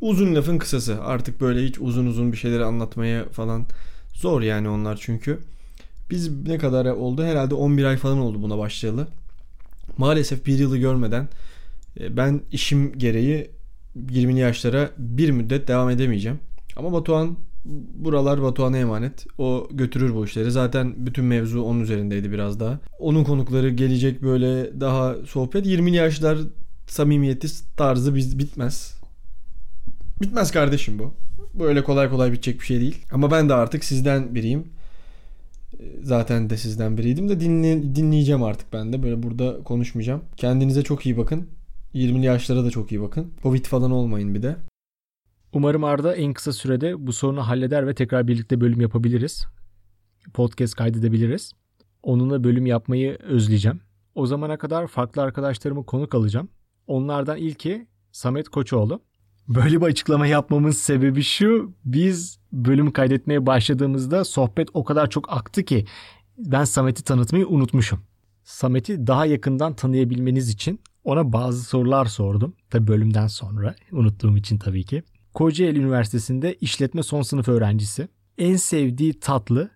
uzun lafın kısası. Artık böyle hiç uzun uzun bir şeyleri anlatmaya falan zor yani onlar çünkü. Biz ne kadar oldu? Herhalde 11 ay falan oldu buna başlayalı. Maalesef bir yılı görmeden e, ben işim gereği 20'li yaşlara bir müddet devam edemeyeceğim. Ama Batuhan buralar Batuhan'a emanet. O götürür bu işleri. Zaten bütün mevzu onun üzerindeydi biraz daha. Onun konukları gelecek böyle daha sohbet. 20'li yaşlar samimiyeti tarzı biz bitmez. Bitmez kardeşim bu. Böyle kolay kolay bitecek bir şey değil. Ama ben de artık sizden biriyim. Zaten de sizden biriydim de dinle, dinleyeceğim artık ben de. Böyle burada konuşmayacağım. Kendinize çok iyi bakın. 20'li yaşlara da çok iyi bakın. Covid falan olmayın bir de. Umarım Arda en kısa sürede bu sorunu halleder ve tekrar birlikte bölüm yapabiliriz. Podcast kaydedebiliriz. Onunla bölüm yapmayı özleyeceğim. O zamana kadar farklı arkadaşlarımı konuk alacağım. Onlardan ilki Samet Koçoğlu. Böyle bir açıklama yapmamın sebebi şu. Biz bölüm kaydetmeye başladığımızda sohbet o kadar çok aktı ki ben Samet'i tanıtmayı unutmuşum. Samet'i daha yakından tanıyabilmeniz için ona bazı sorular sordum. Tabi bölümden sonra unuttuğum için tabii ki. Kocaeli Üniversitesi'nde işletme son sınıf öğrencisi. En sevdiği tatlı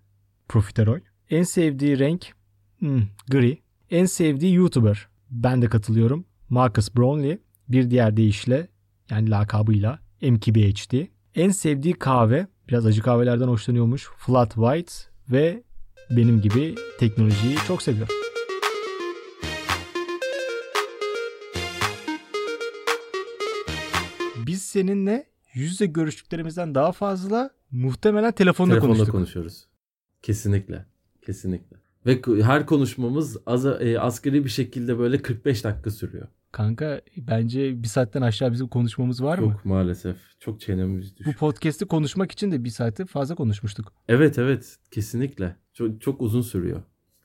profiterol. En sevdiği renk hmm, gri. En sevdiği YouTuber. Ben de katılıyorum. Marcus Brownlee. Bir diğer deyişle yani lakabıyla MKBHD. En sevdiği kahve biraz acı kahvelerden hoşlanıyormuş. Flat White ve benim gibi teknolojiyi çok seviyor. Biz seninle yüzde görüştüklerimizden daha fazla muhtemelen telefonda, telefonda konuştuk. konuşuyoruz. Kesinlikle. Kesinlikle. Ve her konuşmamız az, e, asgari bir şekilde böyle 45 dakika sürüyor. Kanka bence bir saatten aşağı bizim konuşmamız var Yok, mı? Yok maalesef. Çok çenemiz düşüyor. Bu podcast'i konuşmak için de bir saati fazla konuşmuştuk. Evet evet kesinlikle. Çok, çok uzun sürüyor.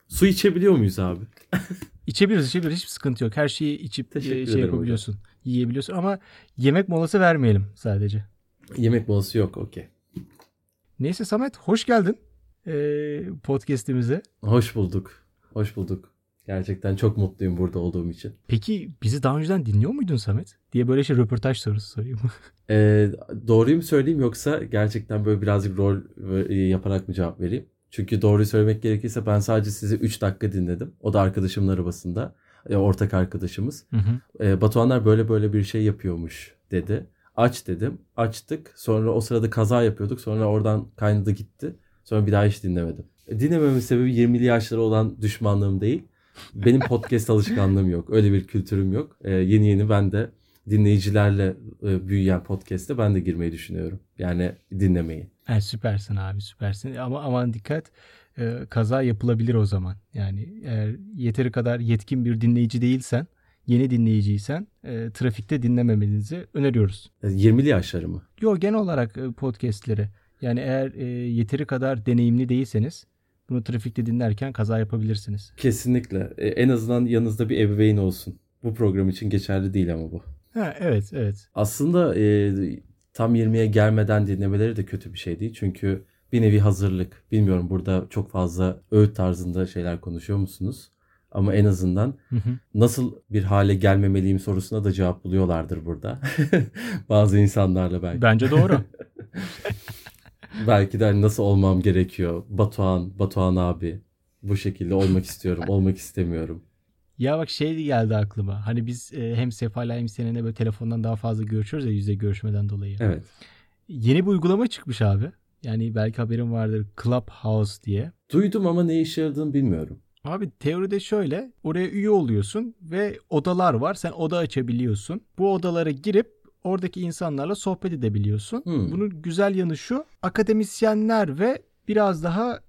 Su içebiliyor muyuz abi? İçebiliriz içebiliriz hiçbir sıkıntı yok. Her şeyi içip e, şey yapabiliyorsun. Hocam. Yiyebiliyorsun ama yemek molası vermeyelim sadece. Yemek molası yok okey. Neyse Samet hoş geldin ee, podcast'imize. Hoş bulduk. Hoş bulduk. Gerçekten çok mutluyum burada olduğum için. Peki bizi daha önceden dinliyor muydun Samet? Diye böyle şey röportaj sorusu sorayım. ee, doğruyu mu söyleyeyim yoksa gerçekten böyle birazcık rol e, yaparak mı cevap vereyim? Çünkü doğruyu söylemek gerekirse ben sadece sizi 3 dakika dinledim. O da arkadaşımın arabasında. E, ortak arkadaşımız. Hı hı. E, Batuhanlar böyle böyle bir şey yapıyormuş dedi. Aç dedim. Açtık. Sonra o sırada kaza yapıyorduk. Sonra oradan kaynadı gitti. Sonra bir daha hiç dinlemedim. E, dinlememin sebebi 20'li yaşları olan düşmanlığım değil. Benim podcast alışkanlığım yok. Öyle bir kültürüm yok. E, yeni yeni ben de dinleyicilerle e, büyüyen podcast'te ben de girmeyi düşünüyorum. Yani dinlemeyi. Evet, süpersin abi süpersin. Ama aman dikkat e, kaza yapılabilir o zaman. Yani eğer yeteri kadar yetkin bir dinleyici değilsen, yeni dinleyiciysen e, trafikte dinlememenizi öneriyoruz. 20'li e, yaşları mı? Yok genel olarak e, podcast'leri. Yani eğer e, yeteri kadar deneyimli değilseniz bunu trafikte dinlerken kaza yapabilirsiniz. Kesinlikle. E, en azından yanınızda bir ebeveyn olsun. Bu program için geçerli değil ama bu. Ha, evet evet. Aslında e, tam 20'ye gelmeden dinlemeleri de kötü bir şey değil. Çünkü bir nevi hazırlık. Bilmiyorum burada çok fazla öğüt tarzında şeyler konuşuyor musunuz? Ama en azından hı hı. nasıl bir hale gelmemeliyim sorusuna da cevap buluyorlardır burada. Bazı insanlarla belki. Bence doğru. belki de hani nasıl olmam gerekiyor. Batuhan, Batuhan abi. Bu şekilde olmak istiyorum, olmak istemiyorum. Ya bak şey geldi aklıma. Hani biz e, hem Sefa'yla hem seninle böyle telefondan daha fazla görüşüyoruz ya yüzde görüşmeden dolayı. Evet. Yeni bir uygulama çıkmış abi. Yani belki haberin vardır. Clubhouse diye. Duydum ama ne işe yaradığını bilmiyorum. Abi teoride şöyle. Oraya üye oluyorsun ve odalar var. Sen oda açabiliyorsun. Bu odalara girip oradaki insanlarla sohbet edebiliyorsun. Hmm. Bunun güzel yanı şu. Akademisyenler ve biraz daha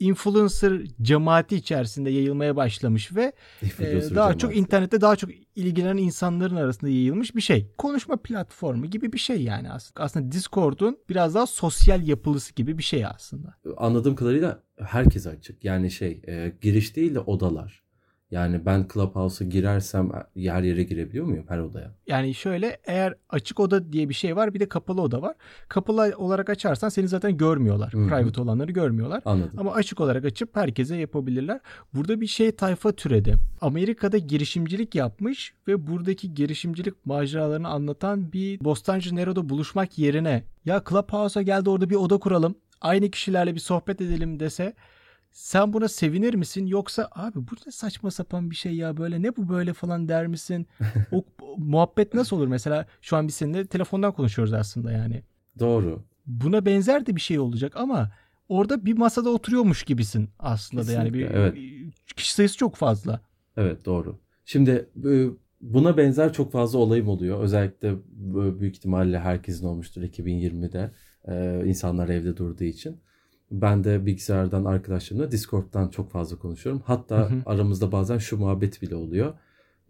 influencer cemaati içerisinde yayılmaya başlamış ve e, daha çok internette daha çok ilgilenen insanların arasında yayılmış bir şey. Konuşma platformu gibi bir şey yani aslında. Aslında Discord'un biraz daha sosyal yapılısı gibi bir şey aslında. Anladığım kadarıyla herkes açık. Yani şey e, giriş değil de odalar. Yani ben Clubhouse'a girersem yer yere girebiliyor muyum her odaya? Yani şöyle eğer açık oda diye bir şey var bir de kapalı oda var. Kapalı olarak açarsan seni zaten görmüyorlar. Hı hı. Private olanları görmüyorlar. Anladım. Ama açık olarak açıp herkese yapabilirler. Burada bir şey tayfa türedi. Amerika'da girişimcilik yapmış ve buradaki girişimcilik maceralarını anlatan bir Bostancı Nero'da buluşmak yerine ya Clubhouse'a geldi orada bir oda kuralım. Aynı kişilerle bir sohbet edelim dese sen buna sevinir misin yoksa abi bu ne saçma sapan bir şey ya böyle ne bu böyle falan der misin? O, o muhabbet nasıl olur mesela şu an biz seninle telefondan konuşuyoruz aslında yani. Doğru. Buna benzer de bir şey olacak ama orada bir masada oturuyormuş gibisin aslında da yani bir, Kesinlikle, evet. kişi sayısı çok fazla. Evet doğru. Şimdi e, buna benzer çok fazla olayım oluyor. Özellikle büyük ihtimalle herkesin olmuştur 2020'de e, insanlar evde durduğu için. Ben de bilgisayardan arkadaşlarımla Discord'dan çok fazla konuşuyorum. Hatta Hı hı. aramızda bazen şu muhabbet bile oluyor.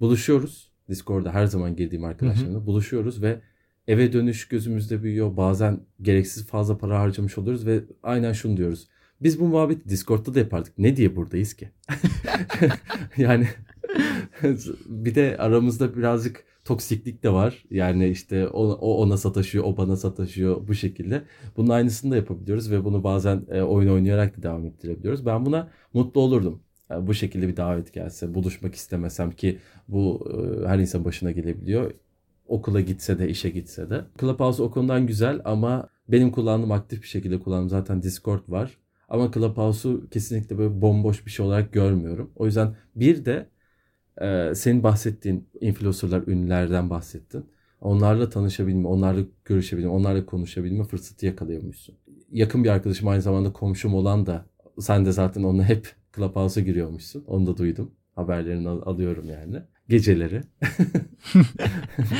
Buluşuyoruz. Discord'da her zaman girdiğim arkadaşlarımla buluşuyoruz ve eve dönüş gözümüzde büyüyor. Bazen gereksiz fazla para harcamış oluyoruz ve aynen şunu diyoruz. Biz bu muhabbeti Discord'da da yapardık. Ne diye buradayız ki? yani bir de aramızda birazcık toksiklik de var. Yani işte o, o ona sataşıyor, o bana sataşıyor bu şekilde. Bunun aynısını da yapabiliyoruz ve bunu bazen e, oyun oynayarak da devam ettirebiliyoruz. Ben buna mutlu olurdum. Yani bu şekilde bir davet gelse, buluşmak istemesem ki bu e, her insan başına gelebiliyor. Okula gitse de, işe gitse de. Clubhouse o konudan güzel ama benim kullandığım aktif bir şekilde kullandığım zaten Discord var. Ama Clubhouse'u kesinlikle böyle bomboş bir şey olarak görmüyorum. O yüzden bir de e, senin bahsettiğin influencerlar, ünlülerden bahsettin. Onlarla tanışabilme, onlarla görüşebilme, onlarla konuşabilme fırsatı yakalıyormuşsun. Yakın bir arkadaşım aynı zamanda komşum olan da sen de zaten onunla hep Clubhouse'a giriyormuşsun. Onu da duydum. Haberlerini al- alıyorum yani. Geceleri.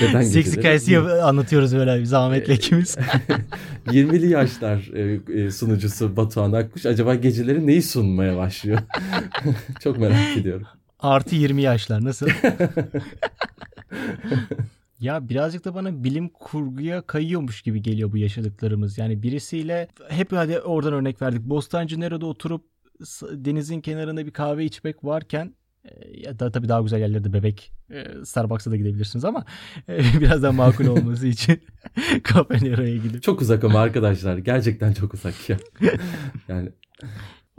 Neden Seks geceleri? hikayesi anlatıyoruz böyle zahmetle Ee, ikimiz. 20'li yaşlar e, e, sunucusu Batuhan Akkuş acaba geceleri neyi sunmaya başlıyor? Çok merak ediyorum. Artı 20 yaşlar nasıl? Ya birazcık da bana bilim kurguya kayıyormuş gibi geliyor bu yaşadıklarımız. Yani birisiyle hep hadi oradan örnek verdik. Bostancı Nero'da oturup denizin kenarında bir kahve içmek varken e, ya da tabii daha güzel yerlerde bebek e, Starbucks'a da gidebilirsiniz ama e, biraz daha makul olması için Cafe Nero'ya gidip. Çok uzak ama arkadaşlar gerçekten çok uzak ya. Yani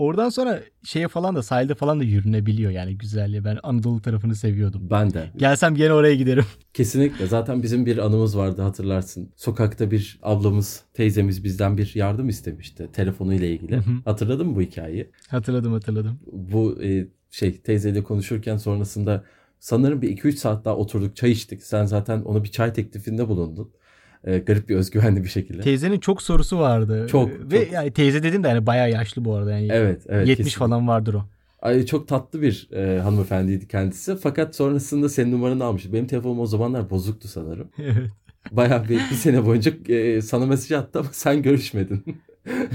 Oradan sonra şeye falan da sahilde falan da yürünebiliyor yani güzelliği. Ben Anadolu tarafını seviyordum. ben de Gelsem gene oraya giderim. kesinlikle zaten bizim bir anımız vardı hatırlarsın. Sokakta bir ablamız teyzemiz bizden bir yardım istemişti telefonuyla ilgili. Hı hı. Hatırladın mı bu hikayeyi? Hatırladım hatırladım. Bu e, şey teyzeyle konuşurken sonrasında sanırım bir 2-3 saat daha oturduk çay içtik. Sen zaten ona bir çay teklifinde bulundun. E, garip bir özgüvenli bir şekilde. Teyzenin çok sorusu vardı. Çok, Ve çok. yani teyze dedim de yani bayağı yaşlı bu arada. Yani Evet, evet. 70 kesinlikle. falan vardır o. Ay, çok tatlı bir e, hanımefendiydi kendisi. Fakat sonrasında senin numaranı almış. Benim telefonum o zamanlar bozuktu sanırım. Evet. Bayağı bir, bir sene boyunca e, sana mesaj attı ama sen görüşmedin.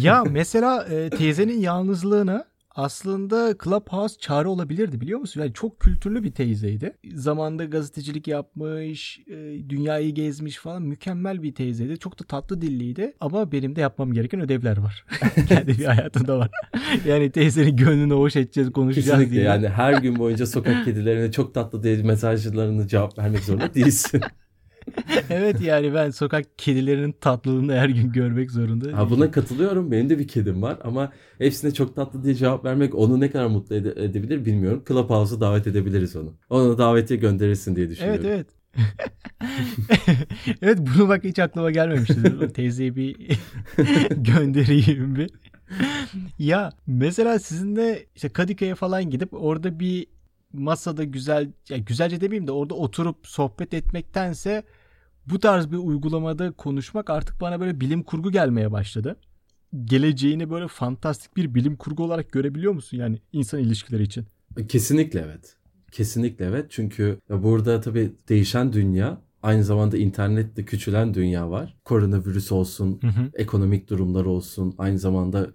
ya mesela e, teyzenin yalnızlığına aslında Clubhouse çare olabilirdi biliyor musun? Yani çok kültürlü bir teyzeydi. Zamanında gazetecilik yapmış, e, dünyayı gezmiş falan mükemmel bir teyzeydi. Çok da tatlı dilliydi ama benim de yapmam gereken ödevler var. Kendi bir hayatımda var. yani teyzenin gönlünü hoş edeceğiz, konuşacağız Kesinlikle diye. yani her gün boyunca sokak kedilerine çok tatlı diye mesajlarını cevap vermek zorunda değilsin. evet yani ben sokak kedilerinin tatlılığını her gün görmek zorunda. Ha, buna katılıyorum. Benim de bir kedim var ama hepsine çok tatlı diye cevap vermek onu ne kadar mutlu ede- edebilir bilmiyorum. Clubhouse'a davet edebiliriz onu. Ona davetiye gönderirsin diye düşünüyorum. Evet evet. evet bunu bak hiç aklıma gelmemişti. O Teyzeye bir göndereyim bir. ya mesela sizinle işte Kadıköy'e falan gidip orada bir masada güzel ya güzelce demeyeyim de orada oturup sohbet etmektense bu tarz bir uygulamada konuşmak artık bana böyle bilim kurgu gelmeye başladı. Geleceğini böyle fantastik bir bilim kurgu olarak görebiliyor musun yani insan ilişkileri için? Kesinlikle evet. Kesinlikle evet. Çünkü burada tabii değişen dünya aynı zamanda internetle küçülen dünya var. Koronavirüs olsun, Hı hı. ekonomik durumlar olsun, aynı zamanda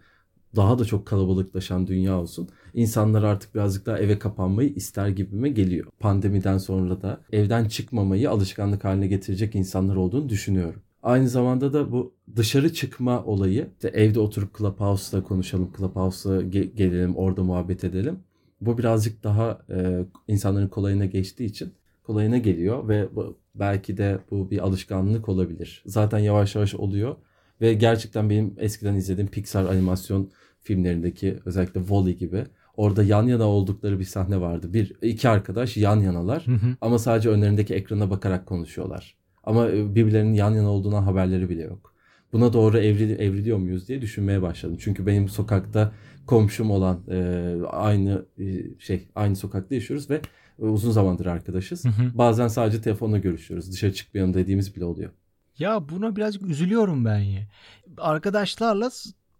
daha da çok kalabalıklaşan dünya olsun. İnsanlar artık birazcık daha eve kapanmayı ister gibime geliyor. Pandemiden sonra da evden çıkmamayı alışkanlık haline getirecek insanlar olduğunu düşünüyorum. Aynı zamanda da bu dışarı çıkma olayı, işte evde oturup Clubhouse'da konuşalım, Clubhouse'da ge- gelelim, orada muhabbet edelim. Bu birazcık daha e, insanların kolayına geçtiği için kolayına geliyor ve bu, belki de bu bir alışkanlık olabilir. Zaten yavaş yavaş oluyor ve gerçekten benim eskiden izlediğim Pixar animasyon filmlerindeki özellikle Wall-E gibi orada yan yana oldukları bir sahne vardı. Bir iki arkadaş yan yanalar Hı hı. ama sadece önlerindeki ekrana bakarak konuşuyorlar. Ama e, birbirlerinin yan yana olduğuna haberleri bile yok. Buna doğru evril, evriliyor muyuz diye düşünmeye başladım. Çünkü benim sokakta komşum olan e, aynı e, şey aynı sokakta yaşıyoruz ve e, uzun zamandır arkadaşız. Hı hı. Bazen sadece telefonla görüşüyoruz. Dışarı çıkmayalım dediğimiz bile oluyor. Ya buna birazcık üzülüyorum ben ya. Arkadaşlarla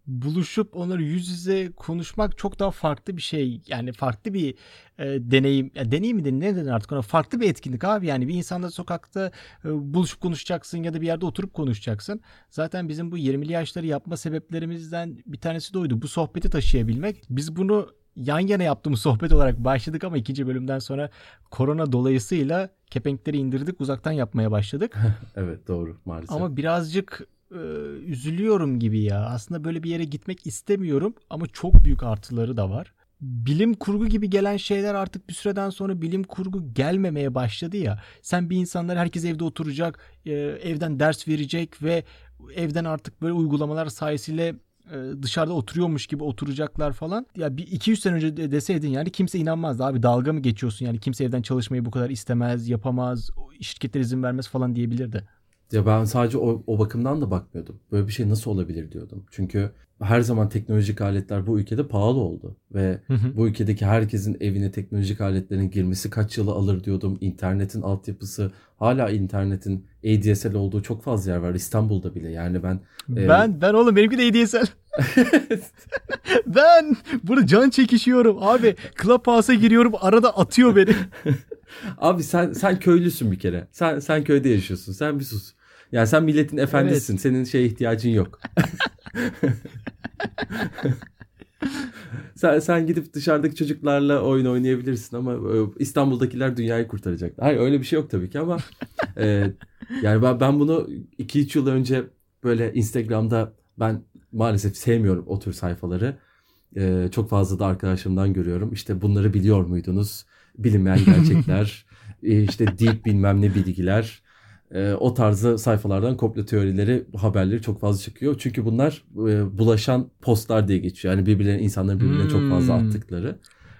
buluşup onları yüz yüze konuşmak çok daha farklı bir şey. Yani farklı bir e, deneyim. Ya deneyim mi denir, ne denir artık ona? Farklı bir etkinlik abi. Yani bir insanla sokakta e, buluşup konuşacaksın ya da bir yerde oturup konuşacaksın. Zaten bizim bu 20'li yaşları yapma sebeplerimizden bir tanesi de oydu. Bu sohbeti taşıyabilmek. Biz bunu yan yana yaptığımız sohbet olarak başladık ama ikinci bölümden sonra korona dolayısıyla kepenkleri indirdik uzaktan yapmaya başladık. Evet doğru maalesef. Ama birazcık e, üzülüyorum gibi ya. Aslında böyle bir yere gitmek istemiyorum ama çok büyük artıları da var. Bilim kurgu gibi gelen şeyler artık bir süreden sonra bilim kurgu gelmemeye başladı ya. Sen bir insanlar herkes evde oturacak, e, evden ders verecek ve evden artık böyle uygulamalar sayesinde dışarıda oturuyormuş gibi oturacaklar falan. Ya bir 200 sene önce de deseydin yani kimse inanmazdı abi dalga mı geçiyorsun yani kimse evden çalışmayı bu kadar istemez, yapamaz, şirketler izin vermez falan diyebilirdi. Ya ben sadece o, o bakımdan da bakmıyordum. Böyle bir şey nasıl olabilir diyordum. Çünkü her zaman teknolojik aletler bu ülkede pahalı oldu. Ve Hı hı. bu ülkedeki herkesin evine teknolojik aletlerin girmesi kaç yılı alır diyordum. İnternetin altyapısı hala internetin ADSL olduğu çok fazla yer var. İstanbul'da bile yani ben e, Ben ben oğlum benimki de ADSL. ben burada can çekişiyorum. Abi Clubhouse'a giriyorum arada atıyor beni. Abi sen sen köylüsün bir kere. Sen sen köyde yaşıyorsun. Sen bir sus. Yani sen milletin efendisisin. Senin şeye ihtiyacın yok. sen sen gidip dışarıdaki çocuklarla oyun oynayabilirsin ama e, İstanbul'dakiler dünyayı kurtaracaklar. Hayır öyle bir şey yok tabii ki ama e, yani ben ben bunu 2-3 yıl önce böyle Instagram'da ben maalesef sevmiyorum o tür sayfaları. E, çok fazla da arkadaşlarımdan görüyorum. İşte bunları biliyor muydunuz? Bilinmeyen gerçekler, e, işte deep bilmem ne bilgiler. E, o tarzı sayfalardan komplo teorileri, haberleri çok fazla çıkıyor. Çünkü bunlar e, bulaşan postlar diye geçiyor. Yani birbirlerine, insanların birbirine çok fazla Hmm. attıkları.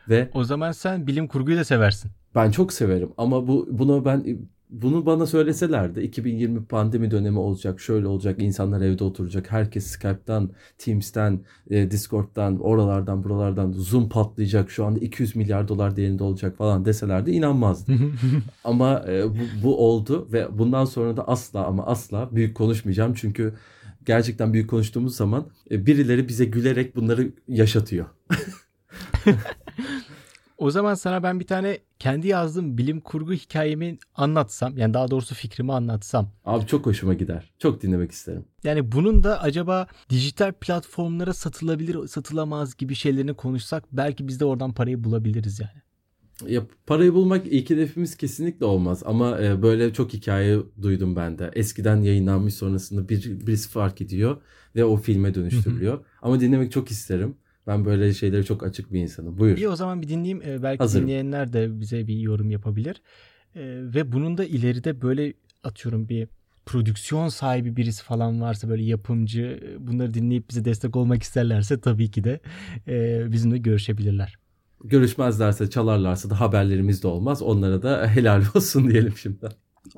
Ve O zaman sen bilim kurguyu da seversin. ben çok severim ama bu bunu ben bunu bana söyleselerdi 2020 pandemi dönemi olacak, şöyle olacak, insanlar evde oturacak, herkes Skype'tan, Teams'ten, e, Discord'dan, oralardan, buralardan Zoom patlayacak, şu anda 200 milyar dolar değerinde olacak falan deselerdi inanmazdım. ama e, bu, bu oldu ve bundan sonra da asla ama asla büyük konuşmayacağım çünkü gerçekten büyük konuştuğumuz zaman e, birileri bize gülerek bunları yaşatıyor. O zaman sana ben bir tane kendi yazdığım bilim kurgu hikayemi anlatsam. Yani daha doğrusu fikrimi anlatsam. Abi çok hoşuma gider. Çok dinlemek isterim. Yani bunun da acaba dijital platformlara satılabilir, satılamaz gibi şeylerini konuşsak belki biz de oradan parayı bulabiliriz yani. Ya parayı bulmak ilk hedefimiz kesinlikle olmaz ama e, böyle çok hikaye duydum ben de. Eskiden yayınlanmış sonrasında bir, birisi fark ediyor ve o filme dönüştürülüyor. ama dinlemek çok isterim. Ben böyle şeylere çok açık bir insanım. Buyur. İyi o zaman bir dinleyeyim. Ee, belki Hazırım. dinleyenler de bize bir yorum yapabilir. Ee, ve bunun da ileride böyle atıyorum bir prodüksiyon sahibi birisi falan varsa böyle yapımcı e, bunları dinleyip bize destek olmak isterlerse tabii ki de e, bizimle görüşebilirler. Görüşmezlerse çalarlarsa da haberlerimiz de olmaz. Onlara da helal olsun diyelim şimdi.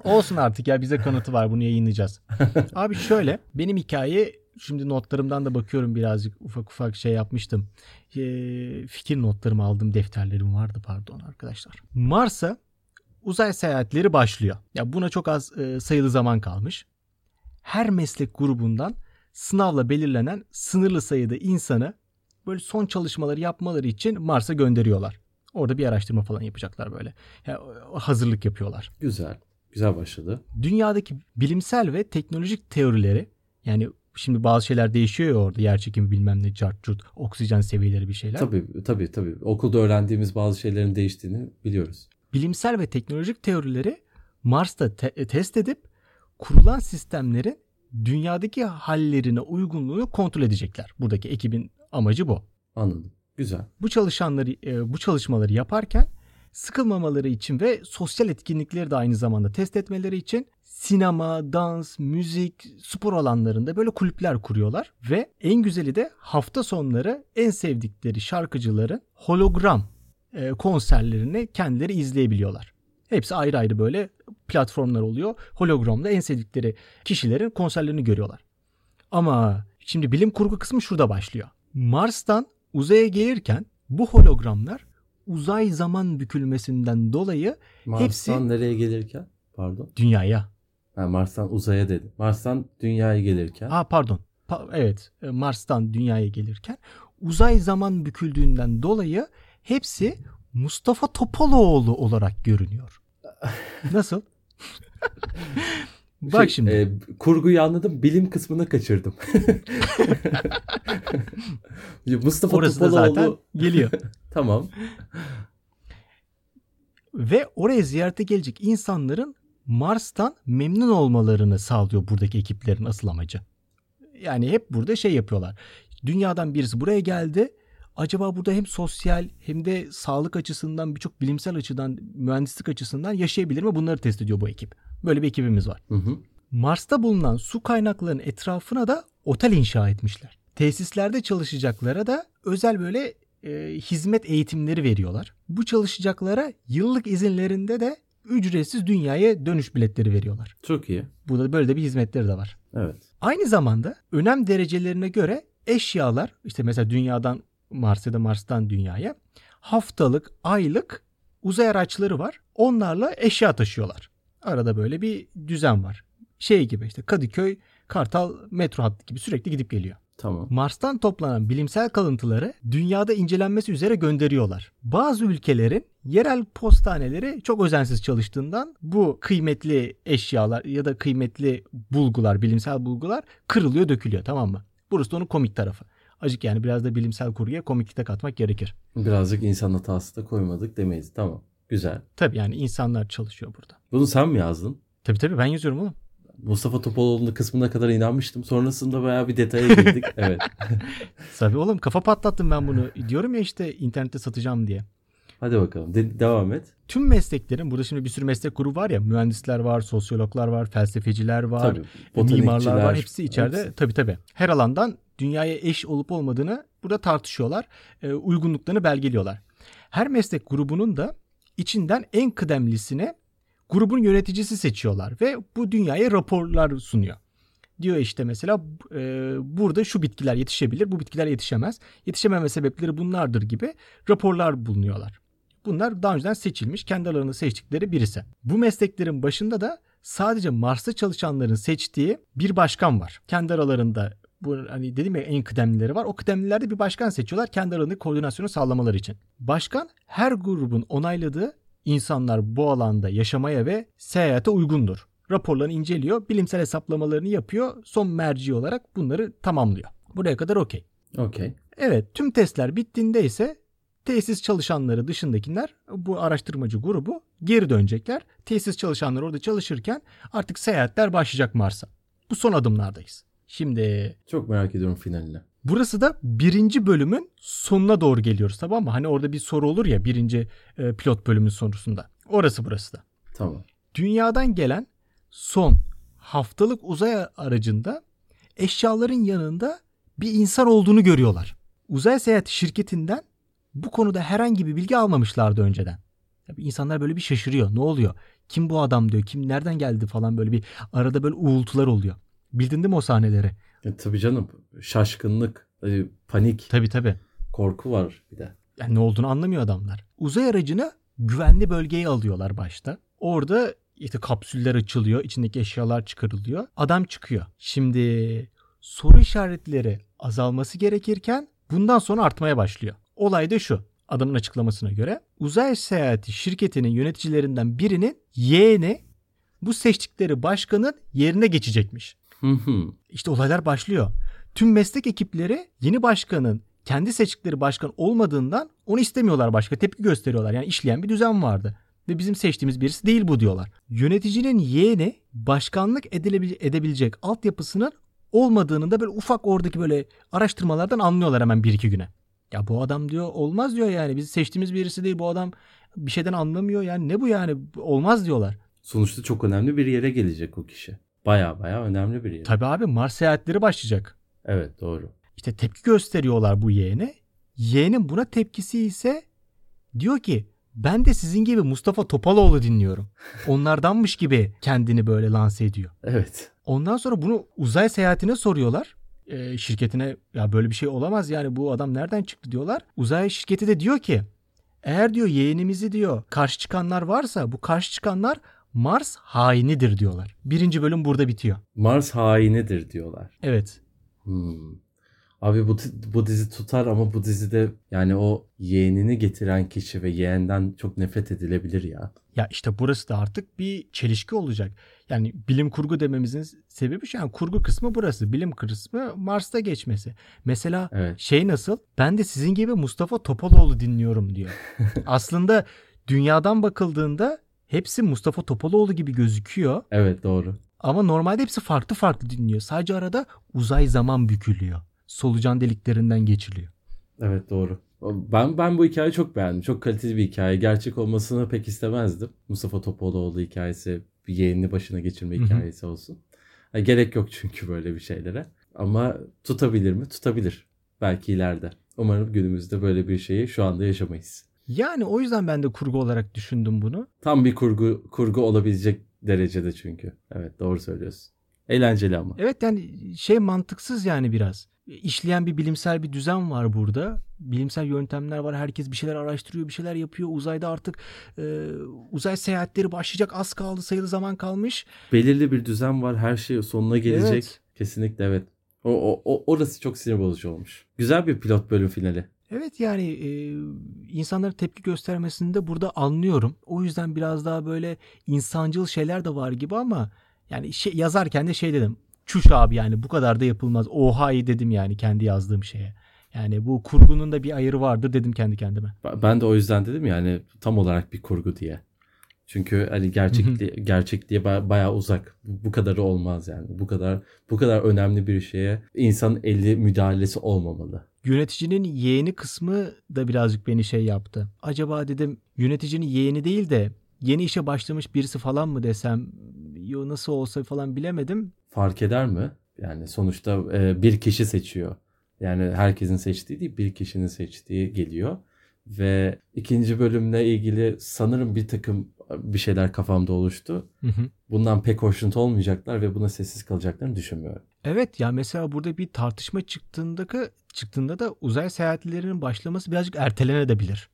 Olsun artık ya bize kanıtı var bunu yayınlayacağız. Abi şöyle benim hikaye şimdi notlarımdan da bakıyorum birazcık ufak ufak şey yapmıştım. Ee, fikir notlarımı aldım defterlerim vardı pardon arkadaşlar. Mars'a uzay seyahatleri başlıyor. Ya buna çok az e, sayılı zaman kalmış. Her meslek grubundan sınavla belirlenen sınırlı sayıda insanı böyle son çalışmaları yapmaları için Mars'a gönderiyorlar. Orada bir araştırma falan yapacaklar böyle. Ya, hazırlık yapıyorlar Güzel. Güzel başladı. dünyadaki bilimsel ve teknolojik teorileri yani şimdi bazı şeyler değişiyor ya orada yer çekimi bilmem ne cart curt oksijen seviyeleri bir şeyler. Tabii tabii tabii. Okulda öğrendiğimiz bazı şeylerin değiştiğini biliyoruz. Bilimsel ve teknolojik teorileri Mars'ta te- test edip kurulan sistemlerin dünyadaki hallerine uygunluğunu kontrol edecekler. Buradaki ekibin amacı bu. Anladım. Güzel. Bu çalışanları e, bu çalışmaları yaparken sıkılmamaları için ve sosyal etkinlikleri de aynı zamanda test etmeleri için sinema, dans, müzik, spor alanlarında böyle kulüpler kuruyorlar ve en güzeli de hafta sonları en sevdikleri şarkıcıların hologram e, konserlerini kendileri izleyebiliyorlar. Hepsi ayrı ayrı böyle platformlar oluyor. Hologramda en sevdikleri kişilerin konserlerini görüyorlar. Ama şimdi bilim kurgu kısmı şurada başlıyor. Mars'tan uzaya gelirken bu hologramlar uzay zaman bükülmesinden dolayı Mars'tan Hepsi- nereye gelirken? Pardon. dünyaya. Ha, Mars'tan uzaya dedi. Mars'tan dünyaya gelirken. Aa pardon. Pa- evet e, Mars'tan dünyaya gelirken uzay zaman büküldüğünden dolayı hepsi Mustafa Topaloğlu olarak görünüyor. Nasıl? Bak Şey, şimdi. e, kurguyu anladım. Bilim kısmını kaçırdım. Mustafa Orası Topaloğlu. zaten geliyor. Tamam. Ve oraya ziyarete gelecek insanların Mars'tan memnun olmalarını sağlıyor buradaki ekiplerin asıl amacı. Yani hep burada şey yapıyorlar. Dünyadan birisi buraya geldi. Acaba burada hem sosyal hem de sağlık açısından birçok bilimsel açıdan, mühendislik açısından yaşayabilir mi? Bunları test ediyor bu ekip. Böyle bir ekibimiz var. Hı hı. Mars'ta bulunan su kaynaklarının etrafına da otel inşa etmişler. Tesislerde çalışacaklara da özel böyle e, hizmet eğitimleri veriyorlar. Bu çalışacaklara yıllık izinlerinde de ücretsiz dünyaya dönüş biletleri veriyorlar. Çok iyi. Burada böyle de bir hizmetleri de var. Evet. Aynı zamanda önem derecelerine göre eşyalar işte mesela dünyadan Mars'a da Mars'tan dünyaya haftalık, aylık uzay araçları var. Onlarla eşya taşıyorlar. Arada böyle bir düzen var. Şey gibi işte Kadıköy, Kartal metro hattı gibi sürekli gidip geliyor. Tamam. Mars'tan toplanan bilimsel kalıntıları dünyada incelenmesi üzere gönderiyorlar. Bazı ülkelerin yerel postaneleri çok özensiz çalıştığından bu kıymetli eşyalar ya da kıymetli bulgular, bilimsel bulgular kırılıyor, dökülüyor tamam mı? Burası da onun komik tarafı. Acık yani biraz da bilimsel kurguya komiklik katmak gerekir. Birazcık insan hatası da koymadık demeyiz. Tamam. Güzel. Tabii yani insanlar çalışıyor burada. Bunu sen mi yazdın? Tabii tabii ben yazıyorum oğlum. Mustafa Topaloğlu'nun kısmına kadar inanmıştım. Sonrasında bayağı bir detaya girdik. evet. Tabii oğlum kafa patlattım ben bunu. Diyorum ya işte internette satacağım diye. Hadi bakalım. De- devam et. Tüm mesleklerin burada şimdi bir sürü meslek grubu var ya mühendisler var, sosyologlar var, felsefeciler var, Tabii. mimarlar var hepsi içeride hepsi. tabii tabii. Her alandan dünyaya eş olup olmadığını burada tartışıyorlar. e, uygunluklarını belgeliyorlar. Her meslek grubunun da içinden en kıdemlisine grubun yöneticisi seçiyorlar ve bu dünyaya raporlar sunuyor. Diyor işte mesela e, burada şu bitkiler yetişebilir, bu bitkiler yetişemez. Yetişememe sebepleri bunlardır gibi raporlar bulunuyorlar. Bunlar daha önceden seçilmiş, kendi aralarında seçtikleri birisi. Bu mesleklerin başında da sadece Mars'ta çalışanların seçtiği bir başkan var. Kendi aralarında bu hani dedim ya en kıdemlileri var. O kıdemlilerde bir başkan seçiyorlar kendi aralarındaki koordinasyonu sağlamaları için. Başkan her grubun onayladığı insanlar bu alanda yaşamaya ve seyahate uygundur. Raporlarını inceliyor, bilimsel hesaplamalarını yapıyor, son merci olarak bunları tamamlıyor. Buraya kadar okey. Okey. Evet tüm testler bittiğinde ise tesis çalışanları dışındakiler bu araştırmacı grubu geri dönecekler. Tesis çalışanları orada çalışırken artık seyahatler başlayacak Mars'a. Bu son adımlardayız. Şimdi Çok merak ediyorum finaline. Burası da birinci bölümün sonuna doğru geliyoruz tamam mı? Hani orada bir soru olur ya birinci e, pilot bölümün sonrasında. Orası burası da. Tamam. Dünyadan gelen son haftalık uzay aracında eşyaların yanında bir insan olduğunu görüyorlar. Uzay seyahati şirketinden bu konuda herhangi bir bilgi almamışlardı önceden. Tabii insanlar böyle bir şaşırıyor. Ne oluyor? Kim bu adam diyor. Kim nereden geldi falan böyle bir arada böyle uğultular oluyor. Bildin değil mi o sahneleri? E, tabii canım. Şaşkınlık, e, panik, Tabii tabii. korku var bir de. Yani ne olduğunu anlamıyor adamlar. Uzay aracını güvenli bölgeye alıyorlar başta. Orada işte kapsüller açılıyor, içindeki eşyalar çıkarılıyor. Adam çıkıyor. Şimdi soru işaretleri azalması gerekirken bundan sonra artmaya başlıyor. Olay da şu. Adamın açıklamasına göre uzay seyahati şirketinin yöneticilerinden birinin yeğeni bu seçtikleri başkanın yerine geçecekmiş. Hı hı. İşte olaylar başlıyor. Tüm meslek ekipleri yeni başkanın kendi seçtikleri başkan olmadığından onu istemiyorlar başka tepki gösteriyorlar. Yani işleyen bir düzen vardı. Ve bizim seçtiğimiz birisi değil bu diyorlar. Yöneticinin yeğeni başkanlık edebilecek altyapısının olmadığını da böyle ufak oradaki böyle araştırmalardan anlıyorlar hemen bir iki güne. Ya bu adam diyor olmaz diyor yani. Biz seçtiğimiz birisi değil bu adam bir şeyden anlamıyor yani ne bu yani olmaz diyorlar. Sonuçta çok önemli bir yere gelecek o kişi. Baya baya önemli bir yer. Tabii abi Mars seyahatleri başlayacak. Evet doğru. İşte tepki gösteriyorlar bu yeğene. Yeğenin buna tepkisi ise diyor ki ben de sizin gibi Mustafa Topaloğlu dinliyorum. Onlardanmış gibi kendini böyle lanse ediyor. Evet. Ondan sonra bunu uzay seyahatine soruyorlar. Ee, şirketine ya böyle bir şey olamaz yani bu adam nereden çıktı diyorlar. Uzay şirketi de diyor ki eğer diyor yeğenimizi diyor karşı çıkanlar varsa bu karşı çıkanlar Mars hainidir diyorlar. Birinci bölüm burada bitiyor. Mars hainidir diyorlar. Evet. Hmm. Abi bu, bu dizi tutar ama bu dizide yani o yeğenini getiren kişi ve yeğenden çok nefret edilebilir ya. Ya işte burası da artık bir çelişki olacak. Yani bilim kurgu dememizin sebebi şu an kurgu kısmı burası. Bilim kısmı Mars'ta geçmesi. Mesela Evet. şey nasıl? Ben de sizin gibi Mustafa Topaloğlu dinliyorum diyor. Aslında dünyadan bakıldığında hepsi Mustafa Topaloğlu gibi gözüküyor. Evet doğru. Ama normalde hepsi farklı farklı dinliyor. Sadece arada uzay zaman bükülüyor. Solucan deliklerinden geçiliyor. Evet doğru. Ben ben bu hikayeyi çok beğendim. Çok kaliteli bir hikaye. Gerçek olmasını pek istemezdim. Mustafa Topaloğlu hikayesi bir yeğenini başına geçirme hikayesi olsun. Ha, gerek yok çünkü böyle bir şeylere. Ama tutabilir mi? Tutabilir. Belki ileride. Umarım günümüzde böyle bir şeyi şu anda yaşamayız. Yani o yüzden ben de kurgu olarak düşündüm bunu. Tam bir kurgu kurgu olabilecek derecede çünkü. Evet doğru söylüyorsun. Eğlenceli ama. Evet yani şey mantıksız yani biraz. İşleyen bir bilimsel bir düzen var burada. Bilimsel yöntemler var. Herkes bir şeyler araştırıyor, bir şeyler yapıyor. Uzayda artık e, uzay seyahatleri başlayacak. Az kaldı, sayılı zaman kalmış. Belirli bir düzen var. Her şey sonuna gelecek. Evet. Kesinlikle evet. O, o, o orası çok sinir bozucu olmuş. Güzel bir pilot bölüm finali. Evet yani e, insanların tepki göstermesini de burada anlıyorum. O yüzden biraz daha böyle insancıl şeyler de var gibi ama yani şey, yazarken de şey dedim. Çüş abi yani bu kadar da yapılmaz. Oha iyi dedim yani kendi yazdığım şeye. Yani bu kurgunun da bir ayırı vardır dedim kendi kendime. Ben de o yüzden dedim yani tam olarak bir kurgu diye. Çünkü hani gerçekliğe, gerçekliğe ba- bayağı uzak. Bu bu kadarı olmaz yani. Bu kadar bu kadar önemli bir şeye insan eli müdahalesi olmamalı. Yöneticinin yeğeni kısmı da birazcık beni şey yaptı. Acaba dedim yöneticinin yeğeni değil de yeni işe başlamış birisi falan mı desem yo nasıl olsa falan bilemedim. Fark eder mi? Yani sonuçta e, bir kişi seçiyor. Yani herkesin seçtiği değil bir kişinin seçtiği geliyor. Ve ikinci bölümle ilgili sanırım bir takım bir şeyler kafamda oluştu. Hı hı. Bundan pek hoşnut olmayacaklar ve buna sessiz kalacaklarını düşünmüyorum. Evet ya mesela burada bir tartışma çıktığında çıktığında da uzay seyahatlerinin başlaması birazcık ertelenebilir.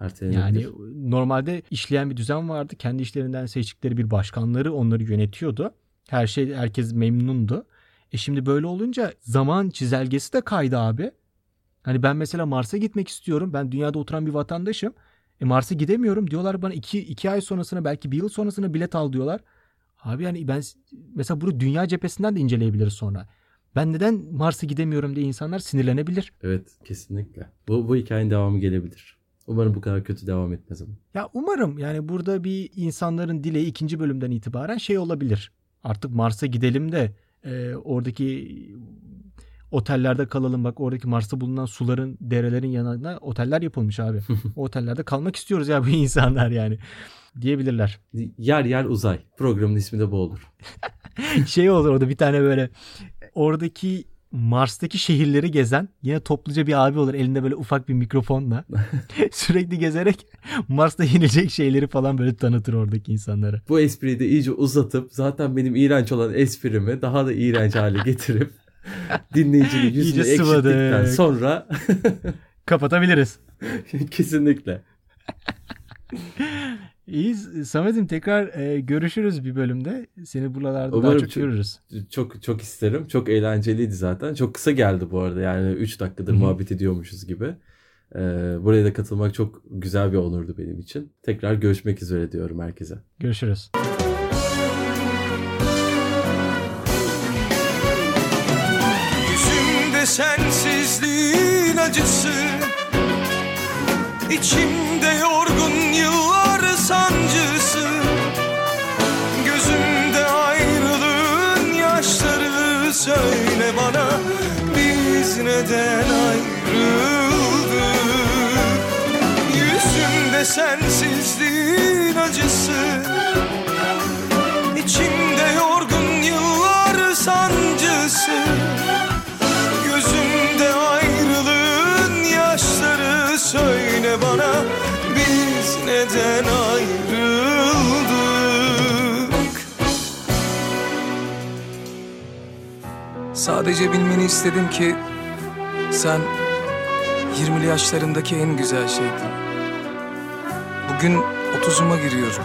Ertelenebilir. Yani normalde işleyen bir düzen vardı. Kendi işlerinden seçtikleri bir başkanları onları yönetiyordu. Her şey herkes memnundu. E şimdi böyle olunca zaman çizelgesi de kaydı abi. Hani ben mesela Mars'a gitmek istiyorum. Ben dünyada oturan bir vatandaşım. E Mars'a gidemiyorum. Diyorlar bana iki, iki ay sonrasına belki bir yıl sonrasına bilet al diyorlar. Abi yani ben mesela bunu dünya cephesinden de inceleyebiliriz sonra. Ben neden Mars'a gidemiyorum diye insanlar sinirlenebilir. Evet kesinlikle. Bu, bu hikayenin devamı gelebilir. Umarım bu kadar kötü devam etmez ama. Ya umarım yani burada bir insanların dileği ikinci bölümden itibaren şey olabilir. Artık Mars'a gidelim de e, oradaki otellerde kalalım. Bak oradaki Mars'ta bulunan suların, derelerin yanına oteller yapılmış abi. o otellerde kalmak istiyoruz ya bu insanlar yani diyebilirler. Yer yer uzay. Programın ismi de bu olur. şey olur orada bir tane böyle oradaki Mars'taki şehirleri gezen yine topluca bir abi olur elinde böyle ufak bir mikrofonla sürekli gezerek Mars'ta yenilecek şeyleri falan böyle tanıtır oradaki insanlara. Bu espriyi de iyice uzatıp zaten benim iğrenç olan esprimi daha da iğrenç hale getirip dinleyicinin yüzünü ekşittikten sonra Kapatabiliriz. kesinlikle. İyi Samet'im tekrar e, görüşürüz bir bölümde. Seni buralarda daha Umarım çok çok- görürüz. Çok çok isterim. Çok eğlenceliydi zaten. Çok kısa geldi bu arada. Yani 3 dakikadır muhabbet ediyormuşuz gibi. Ee, buraya da katılmak çok güzel bir onurdu benim için. Tekrar görüşmek üzere diyorum herkese. Görüşürüz. Yüzümde sensizliğin acısı. İçimde yorgun yıllar Sadece bilmeni istedim ki sen 20'li yaşlarındaki en güzel şeydin. Bugün 30'uma giriyorum.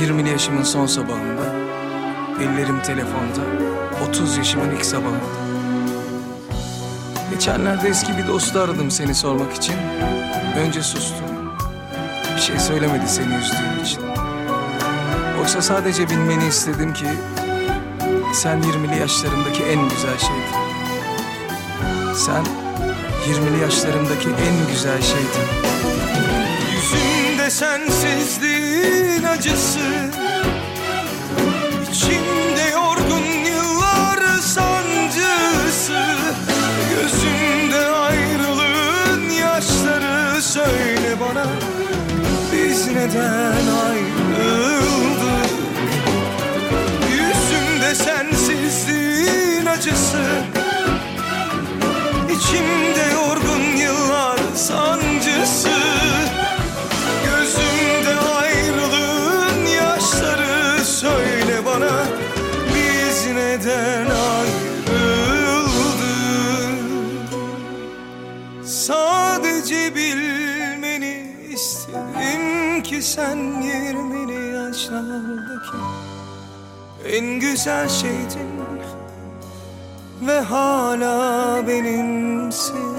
20'li yaşımın son sabahında, ellerim telefonda, 30 yaşımın ilk sabahında. Geçenlerde eski bir dostu aradım seni sormak için. Önce sustu. Bir şey söylemedi seni üzdüğüm için. Oysa sadece bilmeni istedim ki sen 20'li yaşlarındaki en güzel şeydin. Sen 20'li yaşlarındaki en güzel şeydin. Yüzümde sensizliğin acısı İçimde yorgun yıllar sancısı Gözümde ayrılığın yaşları Söyle bana biz neden En güzel şeydin ve hala benimsin